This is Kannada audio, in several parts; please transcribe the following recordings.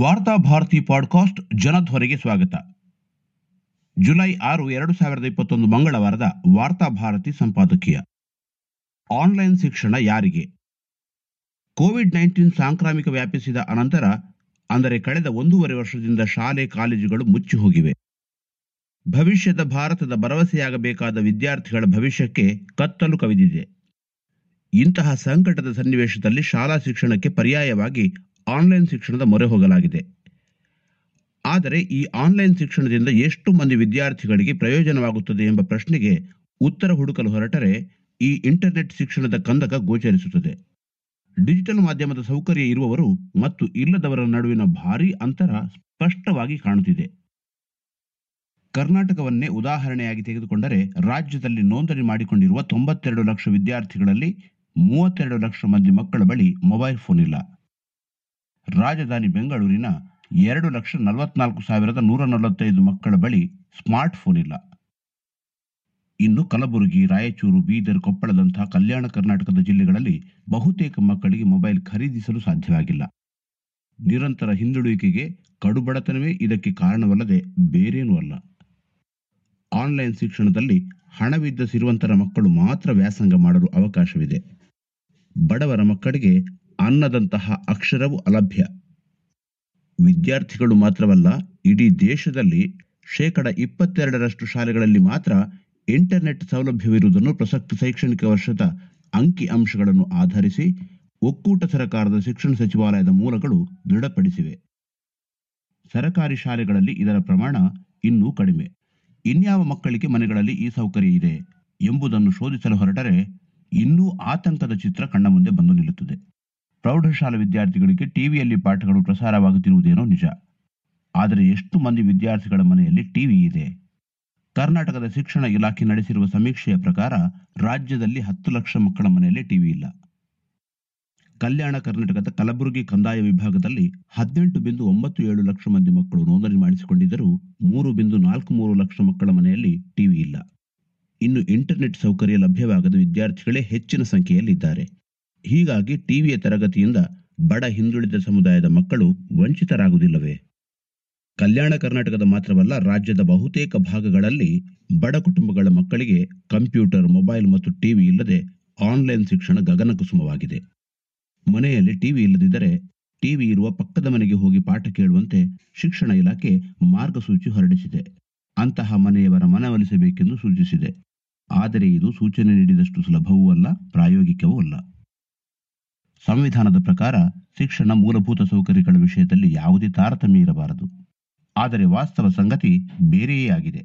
ವಾರ್ತಾ ಭಾರತಿ ಪಾಡ್ಕಾಸ್ಟ್ ಜನಧ್ವನಿಗೆ ಸ್ವಾಗತ. ಜುಲೈ ಆರು, ಎರಡು ಸಾವಿರದ ಇಪ್ಪತ್ತೊಂದು ಮಂಗಳವಾರದ ವಾರ್ತಾ ಭಾರತಿ ಸಂಪಾದಕೀಯ. ಆನ್ಲೈನ್ ಶಿಕ್ಷಣ ಯಾರಿಗೆ? ಕೋವಿಡ್ ನೈನ್ಟೀನ್ ಸಾಂಕ್ರಾಮಿಕ ವ್ಯಾಪಿಸಿದ ಅನಂತರ, ಅಂದರೆ ಕಳೆದ ಒಂದೂವರೆ ವರ್ಷದಿಂದ ಶಾಲೆ, ಕಾಲೇಜುಗಳು ಮುಚ್ಚಿ ಹೋಗಿವೆ. ಭವಿಷ್ಯದ ಭಾರತದ ಭರವಸೆಯಾಗಬೇಕಾದ ವಿದ್ಯಾರ್ಥಿಗಳ ಭವಿಷ್ಯಕ್ಕೆ ಕತ್ತಲು ಕವಿದಿದೆ. ಇಂತಹ ಸಂಕಟದ ಸನ್ನಿವೇಶದಲ್ಲಿ ಶಾಲಾ ಶಿಕ್ಷಣಕ್ಕೆ ಪರ್ಯಾಯವಾಗಿ ಆನ್ಲೈನ್ ಶಿಕ್ಷಣದ ಮೊರೆ ಹೋಗಲಾಗಿದೆ. ಆದರೆ ಈ ಆನ್ಲೈನ್ ಶಿಕ್ಷಣದಿಂದ ಎಷ್ಟು ಮಂದಿ ವಿದ್ಯಾರ್ಥಿಗಳಿಗೆ ಪ್ರಯೋಜನವಾಗುತ್ತದೆ ಎಂಬ ಪ್ರಶ್ನೆಗೆ ಉತ್ತರ ಹುಡುಕಲು ಹೊರಟರೆ ಈ ಇಂಟರ್ನೆಟ್ ಶಿಕ್ಷಣದ ಕಂದಕ ಗೋಚರಿಸುತ್ತದೆ. ಡಿಜಿಟಲ್ ಮಾಧ್ಯಮದ ಸೌಕರ್ಯ ಇರುವವರು ಮತ್ತು ಇಲ್ಲದವರ ನಡುವಿನ ಭಾರೀ ಅಂತರ ಸ್ಪಷ್ಟವಾಗಿ ಕಾಣುತ್ತಿದೆ. ಕರ್ನಾಟಕವನ್ನೇ ಉದಾಹರಣೆಯಾಗಿ ತೆಗೆದುಕೊಂಡರೆ ರಾಜ್ಯದಲ್ಲಿ ನೋಂದಣಿ ಮಾಡಿಕೊಂಡಿರುವ ತೊಂಬತ್ತೆರಡು ಲಕ್ಷ ವಿದ್ಯಾರ್ಥಿಗಳಲ್ಲಿ ಮೂವತ್ತೆರಡು ಲಕ್ಷ ಮಂದಿ ಮಕ್ಕಳ ಬಳಿ ಮೊಬೈಲ್ ಫೋನ್ ಇಲ್ಲ. ರಾಜಧಾನಿ ಬೆಂಗಳೂರಿನ ಎರಡು ಲಕ್ಷ ನಲವತ್ನಾಲ್ಕು ಸಾವಿರದ ನೂರ ನಲವತ್ತೈದು ಮಕ್ಕಳ ಬಳಿ ಸ್ಮಾರ್ಟ್ ಫೋನ್ ಇಲ್ಲ. ಇನ್ನು ಕಲಬುರಗಿ, ರಾಯಚೂರು, ಬೀದರ್, ಕೊಪ್ಪಳದಂತಹ ಕಲ್ಯಾಣ ಕರ್ನಾಟಕದ ಜಿಲ್ಲೆಗಳಲ್ಲಿ ಬಹುತೇಕ ಮಕ್ಕಳಿಗೆ ಮೊಬೈಲ್ ಖರೀದಿಸಲು ಸಾಧ್ಯವಾಗಿಲ್ಲ. ನಿರಂತರ ಹಿಂದುಳುವಿಕೆಗೆ ಕಡುಬಡತನವೇ ಇದಕ್ಕೆ ಕಾರಣವಲ್ಲದೆ ಬೇರೇನೂ ಅಲ್ಲ. ಆನ್ಲೈನ್ ಶಿಕ್ಷಣದಲ್ಲಿ ಹಣವಿದ್ದ ಸಿರುವಂತರ ಮಕ್ಕಳು ಮಾತ್ರ ವ್ಯಾಸಂಗ ಮಾಡಲು ಅವಕಾಶವಿದೆ. ಬಡವರ ಮಕ್ಕಳಿಗೆ ಅನ್ನದಂತಹ ಅಕ್ಷರವು ಅಲಭ್ಯ. ವಿದ್ಯಾರ್ಥಿಗಳು ಮಾತ್ರವಲ್ಲ, ಇಡೀ ದೇಶದಲ್ಲಿ ಶೇಕಡ ಇಪ್ಪತ್ತೆರಡರಷ್ಟು ಶಾಲೆಗಳಲ್ಲಿ ಮಾತ್ರ ಇಂಟರ್ನೆಟ್ ಸೌಲಭ್ಯವಿರುವುದನ್ನು ಪ್ರಸಕ್ತ ಶೈಕ್ಷಣಿಕ ವರ್ಷದ ಅಂಕಿ ಅಂಶಗಳನ್ನು ಆಧರಿಸಿ ಒಕ್ಕೂಟ ಸರ್ಕಾರದ ಶಿಕ್ಷಣ ಸಚಿವಾಲಯದ ಮೂಲಗಳು ದೃಢಪಡಿಸಿವೆ. ಸರಕಾರಿ ಶಾಲೆಗಳಲ್ಲಿ ಇದರ ಪ್ರಮಾಣ ಇನ್ನೂ ಕಡಿಮೆ. ಇನ್ಯಾವ ಮಕ್ಕಳಿಗೆ ಮನೆಗಳಲ್ಲಿ ಈ ಸೌಕರ್ಯ ಇದೆ ಎಂಬುದನ್ನು ಶೋಧಿಸಲು ಹೊರಟರೆ ಇನ್ನೂ ಆತಂಕದ ಚಿತ್ರ ಕಣ್ಣ ಮುಂದೆ ಬಂದು ನಿಲ್ಲುತ್ತದೆ. ಪ್ರೌಢಶಾಲಾ ವಿದ್ಯಾರ್ಥಿಗಳಿಗೆ ಟಿವಿಯಲ್ಲಿ ಪಾಠಗಳು ಪ್ರಸಾರವಾಗುತ್ತಿರುವುದೇನೋ ನಿಜ. ಆದರೆ ಎಷ್ಟು ಮಂದಿ ವಿದ್ಯಾರ್ಥಿಗಳ ಮನೆಯಲ್ಲಿ ಟಿವಿ ಇದೆ? ಕರ್ನಾಟಕದ ಶಿಕ್ಷಣ ಇಲಾಖೆ ನಡೆಸಿರುವ ಸಮೀಕ್ಷೆಯ ಪ್ರಕಾರ ರಾಜ್ಯದಲ್ಲಿ ಹತ್ತು ಲಕ್ಷ ಮಕ್ಕಳ ಮನೆಯಲ್ಲಿ ಟಿವಿ ಇಲ್ಲ. ಕಲ್ಯಾಣ ಕರ್ನಾಟಕದ ಕಲಬುರಗಿ ಕಂದಾಯ ವಿಭಾಗದಲ್ಲಿ ಹದಿನೆಂಟು ಬಿಂದು ಒಂಬತ್ತು ಏಳು ಲಕ್ಷ ಮಂದಿ ಮಕ್ಕಳು ನೋಂದಣಿ ಮಾಡಿಸಿಕೊಂಡಿದ್ದರೂ ಮೂರು ಬಿಂದು ನಾಲ್ಕು ಮೂರು ಲಕ್ಷ ಮಕ್ಕಳ ಮನೆಯಲ್ಲಿ ಟಿವಿ ಇಲ್ಲ. ಇನ್ನು ಇಂಟರ್ನೆಟ್ ಸೌಕರ್ಯ ಲಭ್ಯವಾಗದ ವಿದ್ಯಾರ್ಥಿಗಳೇ ಹೆಚ್ಚಿನ ಸಂಖ್ಯೆಯಲ್ಲಿದ್ದಾರೆ. ಹೀಗಾಗಿ ಟಿವಿಯ ತರಗತಿಯಿಂದ ಬಡ ಹಿಂದುಳಿದ ಸಮುದಾಯದ ಮಕ್ಕಳು ವಂಚಿತರಾಗುವುದಿಲ್ಲವೇ? ಕಲ್ಯಾಣ ಕರ್ನಾಟಕದ ಮಾತ್ರವಲ್ಲ, ರಾಜ್ಯದ ಬಹುತೇಕ ಭಾಗಗಳಲ್ಲಿ ಬಡ ಕುಟುಂಬಗಳ ಮಕ್ಕಳಿಗೆ ಕಂಪ್ಯೂಟರ್, ಮೊಬೈಲ್ ಮತ್ತು ಟಿವಿ ಇಲ್ಲದೆ ಆನ್ಲೈನ್ ಶಿಕ್ಷಣ ಗಗನಕುಸುಮವಾಗಿದೆ. ಮನೆಯಲ್ಲಿ ಟಿವಿ ಇಲ್ಲದಿದ್ದರೆ ಟಿವಿ ಇರುವ ಪಕ್ಕದ ಮನೆಗೆ ಹೋಗಿ ಪಾಠ ಕೇಳುವಂತೆ ಶಿಕ್ಷಣ ಇಲಾಖೆ ಮಾರ್ಗಸೂಚಿ ಹೊರಡಿಸಿದೆ. ಅಂತಹ ಮನೆಯವರ ಮನವೊಲಿಸಬೇಕೆಂದು ಸೂಚಿಸಿದೆ. ಆದರೆ ಇದು ಸೂಚನೆ ನೀಡಿದಷ್ಟು ಸುಲಭವೂ ಅಲ್ಲ, ಪ್ರಾಯೋಗಿಕವೂ ಅಲ್ಲ. ಸಂವಿಧಾನದ ಪ್ರಕಾರ ಶಿಕ್ಷಣ ಮೂಲಭೂತ ಸೌಕರ್ಯಗಳ ವಿಷಯದಲ್ಲಿ ಯಾವುದೇ ತಾರತಮ್ಯ ಇರಬಾರದು. ಆದರೆ ವಾಸ್ತವ ಸಂಗತಿ ಬೇರೆಯೇ ಆಗಿದೆ.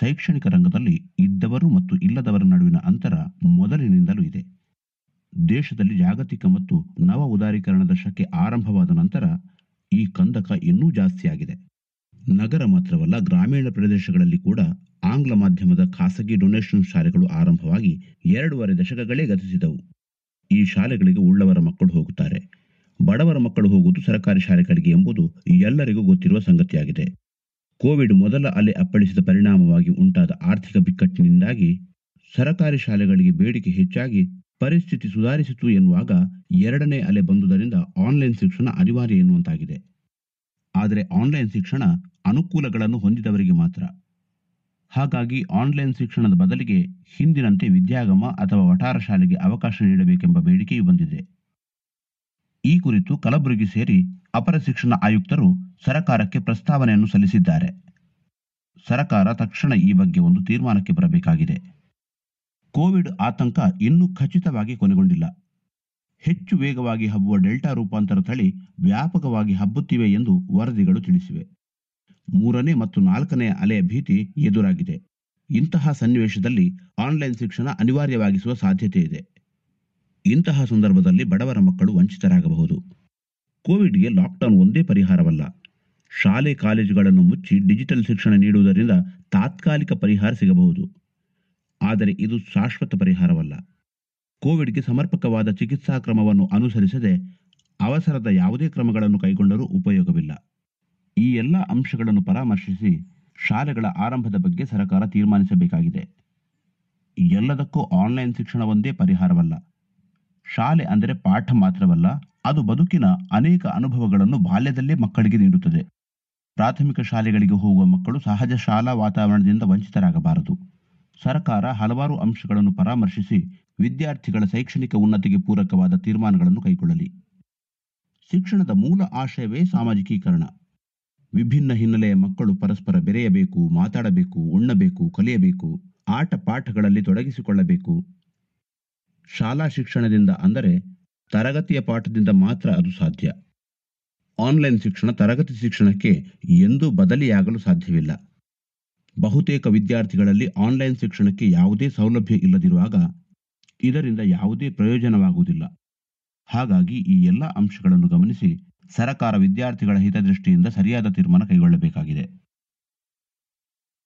ಶೈಕ್ಷಣಿಕ ರಂಗದಲ್ಲಿ ಇದ್ದವರು ಮತ್ತು ಇಲ್ಲದವರ ನಡುವಿನ ಅಂತರ ಮೊದಲಿನಿಂದಲೂ ಇದೆ. ದೇಶದಲ್ಲಿ ಜಾಗತಿಕ ಮತ್ತು ನವ ಉದಾರೀಕರಣ ದಶಕ್ಕೆ ಆರಂಭವಾದ ನಂತರ ಈ ಕಂದಕ ಇನ್ನೂ ಜಾಸ್ತಿಯಾಗಿದೆ ನಗರ ಮಾತ್ರವಲ್ಲ, ಗ್ರಾಮೀಣ ಪ್ರದೇಶಗಳಲ್ಲಿ ಕೂಡ ಆಂಗ್ಲ ಮಾಧ್ಯಮದ ಖಾಸಗಿ ಡೊನೇಷನ್ ಶಾಲೆಗಳು ಆರಂಭವಾಗಿ ಎರಡೂವರೆ ದಶಕಗಳೇ ಗತಿಸಿದವು. ಈ ಶಾಲೆಗಳಿಗೆ ಉಳ್ಳವರ ಮಕ್ಕಳು ಹೋಗುತ್ತಾರೆ. ಬಡವರ ಮಕ್ಕಳು ಹೋಗುವುದು ಸರ್ಕಾರಿ ಶಾಲೆಗಳಿಗೆ ಎಂಬುದು ಎಲ್ಲರಿಗೂ ಗೊತ್ತಿರುವ ಸಂಗತಿಯಾಗಿದೆ. ಕೋವಿಡ್ ಮೊದಲ ಅಲೆ ಅಪ್ಪಳಿಸಿದ ಪರಿಣಾಮವಾಗಿ ಉಂಟಾದ ಆರ್ಥಿಕ ಬಿಕ್ಕಟ್ಟಿನಿಂದಾಗಿ ಸರಕಾರಿ ಶಾಲೆಗಳಿಗೆ ಬೇಡಿಕೆ ಹೆಚ್ಚಾಗಿ ಪರಿಸ್ಥಿತಿ ಸುಧಾರಿಸಿತು ಎನ್ನುವಾಗ ಎರಡನೇ ಅಲೆ ಬಂದುದರಿಂದ ಆನ್ಲೈನ್ ಶಿಕ್ಷಣ ಅನಿವಾರ್ಯ ಎನ್ನುವಂತಾಗಿದೆ. ಆದರೆ ಆನ್ಲೈನ್ ಶಿಕ್ಷಣ ಅನುಕೂಲಗಳನ್ನು ಹೊಂದಿದವರಿಗೆ ಮಾತ್ರ. ಹಾಗಾಗಿ ಆನ್ಲೈನ್ ಶಿಕ್ಷಣದ ಬದಲಿಗೆ ಹಿಂದಿನಂತೆ ವಿದ್ಯಾಗಮ ಅಥವಾ ವಠಾರ ಶಾಲೆಗೆ ಅವಕಾಶ ನೀಡಬೇಕೆಂಬ ಬೇಡಿಕೆಯೂ ಬಂದಿದೆ. ಈ ಕುರಿತು ಕಲಬುರಗಿ ಸೇರಿ ಅಪರ ಶಿಕ್ಷಣ ಆಯುಕ್ತರು ಸರಕಾರಕ್ಕೆ ಪ್ರಸ್ತಾವನೆಯನ್ನು ಸಲ್ಲಿಸಿದ್ದಾರೆ. ಸರಕಾರ ತಕ್ಷಣ ಈ ಬಗ್ಗೆ ಒಂದು ತೀರ್ಮಾನಕ್ಕೆ ಬರಬೇಕಾಗಿದೆ. ಕೋವಿಡ್ ಆತಂಕ ಇನ್ನೂ ಖಚಿತವಾಗಿ ಕೊನೆಗೊಂಡಿಲ್ಲ. ಹೆಚ್ಚು ವೇಗವಾಗಿ ಹಬ್ಬುವ ಡೆಲ್ಟಾ ರೂಪಾಂತರ ತಳಿ ವ್ಯಾಪಕವಾಗಿ ಹಬ್ಬುತ್ತಿವೆ ಎಂದು ವರದಿಗಳು ತಿಳಿಸಿವೆ. ಮೂರನೇ ಮತ್ತು ನಾಲ್ಕನೆಯ ಅಲೆಯ ಭೀತಿ ಎದುರಾಗಿದೆ. ಇಂತಹ ಸನ್ನಿವೇಶದಲ್ಲಿ ಆನ್ಲೈನ್ ಶಿಕ್ಷಣ ಅನಿವಾರ್ಯವಾಗಿಸುವ ಸಾಧ್ಯತೆ ಇದೆ. ಇಂತಹ ಸಂದರ್ಭದಲ್ಲಿ ಬಡವರ ಮಕ್ಕಳು ವಂಚಿತರಾಗಬಹುದು. ಕೋವಿಡ್ಗೆ ಲಾಕ್ಡೌನ್ ಒಂದೇ ಪರಿಹಾರವಲ್ಲ. ಶಾಲೆ ಕಾಲೇಜುಗಳನ್ನು ಮುಚ್ಚಿ ಡಿಜಿಟಲ್ ಶಿಕ್ಷಣ ನೀಡುವುದರಿಂದ ತಾತ್ಕಾಲಿಕ ಪರಿಹಾರ ಸಿಗಬಹುದು. ಆದರೆ ಇದು ಶಾಶ್ವತ ಪರಿಹಾರವಲ್ಲ. ಕೋವಿಡ್ಗೆ ಸಮರ್ಪಕವಾದ ಚಿಕಿತ್ಸಾ ಕ್ರಮವನ್ನು ಅನುಸರಿಸದೆ ಅವಸರದ ಯಾವುದೇ ಕ್ರಮಗಳನ್ನು ಕೈಗೊಂಡರೂ ಉಪಯೋಗವಿಲ್ಲ. ಈ ಎಲ್ಲ ಅಂಶಗಳನ್ನು ಪರಾಮರ್ಶಿಸಿ ಶಾಲೆಗಳ ಆರಂಭದ ಬಗ್ಗೆ ಸರ್ಕಾರ ತೀರ್ಮಾನಿಸಬೇಕಾಗಿದೆ. ಎಲ್ಲದಕ್ಕೂ ಆನ್ಲೈನ್ ಶಿಕ್ಷಣ ಒಂದೇ ಪರಿಹಾರವಲ್ಲ. ಶಾಲೆ ಅಂದರೆ ಪಾಠ ಮಾತ್ರವಲ್ಲ, ಅದು ಬದುಕಿನ ಅನೇಕ ಅನುಭವಗಳನ್ನು ಬಾಲ್ಯದಲ್ಲೇ ಮಕ್ಕಳಿಗೆ ನೀಡುತ್ತದೆ. ಪ್ರಾಥಮಿಕ ಶಾಲೆಗಳಿಗೆ ಹೋಗುವ ಮಕ್ಕಳು ಸಹಜ ಶಾಲಾ ವಾತಾವರಣದಿಂದ ವಂಚಿತರಾಗಬಾರದು. ಸರ್ಕಾರ ಹಲವಾರು ಅಂಶಗಳನ್ನು ಪರಾಮರ್ಶಿಸಿ ವಿದ್ಯಾರ್ಥಿಗಳ ಶೈಕ್ಷಣಿಕ ಉನ್ನತಿಗೆ ಪೂರಕವಾದ ತೀರ್ಮಾನಗಳನ್ನು ಕೈಗೊಳ್ಳಲಿ. ಶಿಕ್ಷಣದ ಮೂಲ ಆಶಯವೇ ಸಾಮಾಜಿಕೀಕರಣ. ವಿಭಿನ್ನ ಹಿನ್ನೆಲೆಯ ಮಕ್ಕಳು ಪರಸ್ಪರ ಬೆರೆಯಬೇಕು, ಮಾತಾಡಬೇಕು, ಉಣ್ಣಬೇಕು, ಕಲಿಯಬೇಕು, ಆಟ ಪಾಠಗಳಲ್ಲಿ ತೊಡಗಿಸಿಕೊಳ್ಳಬೇಕು. ಶಾಲಾ ಶಿಕ್ಷಣದಿಂದ ಅಂದರೆ ತರಗತಿಯ ಪಾಠದಿಂದ ಮಾತ್ರ ಅದು ಸಾಧ್ಯ. ಆನ್ಲೈನ್ ಶಿಕ್ಷಣ ತರಗತಿ ಶಿಕ್ಷಣಕ್ಕೆ ಎಂದೂ ಬದಲಿಯಾಗಲು ಸಾಧ್ಯವಿಲ್ಲ. ಬಹುತೇಕ ವಿದ್ಯಾರ್ಥಿಗಳಲ್ಲಿ ಆನ್ಲೈನ್ ಶಿಕ್ಷಣಕ್ಕೆ ಯಾವುದೇ ಸೌಲಭ್ಯ ಇಲ್ಲದಿರುವಾಗ ಇದರಿಂದ ಯಾವುದೇ ಪ್ರಯೋಜನವಾಗುವುದಿಲ್ಲ. ಹಾಗಾಗಿ ಈ ಎಲ್ಲ ಅಂಶಗಳನ್ನು ಗಮನಿಸಿ ಸರಕಾರ ವಿದ್ಯಾರ್ಥಿಗಳ ಹಿತದೃಷ್ಟಿಯಿಂದ ಸರಿಯಾದ ತೀರ್ಮಾನ ಕೈಗೊಳ್ಳಬೇಕಾಗಿದೆ.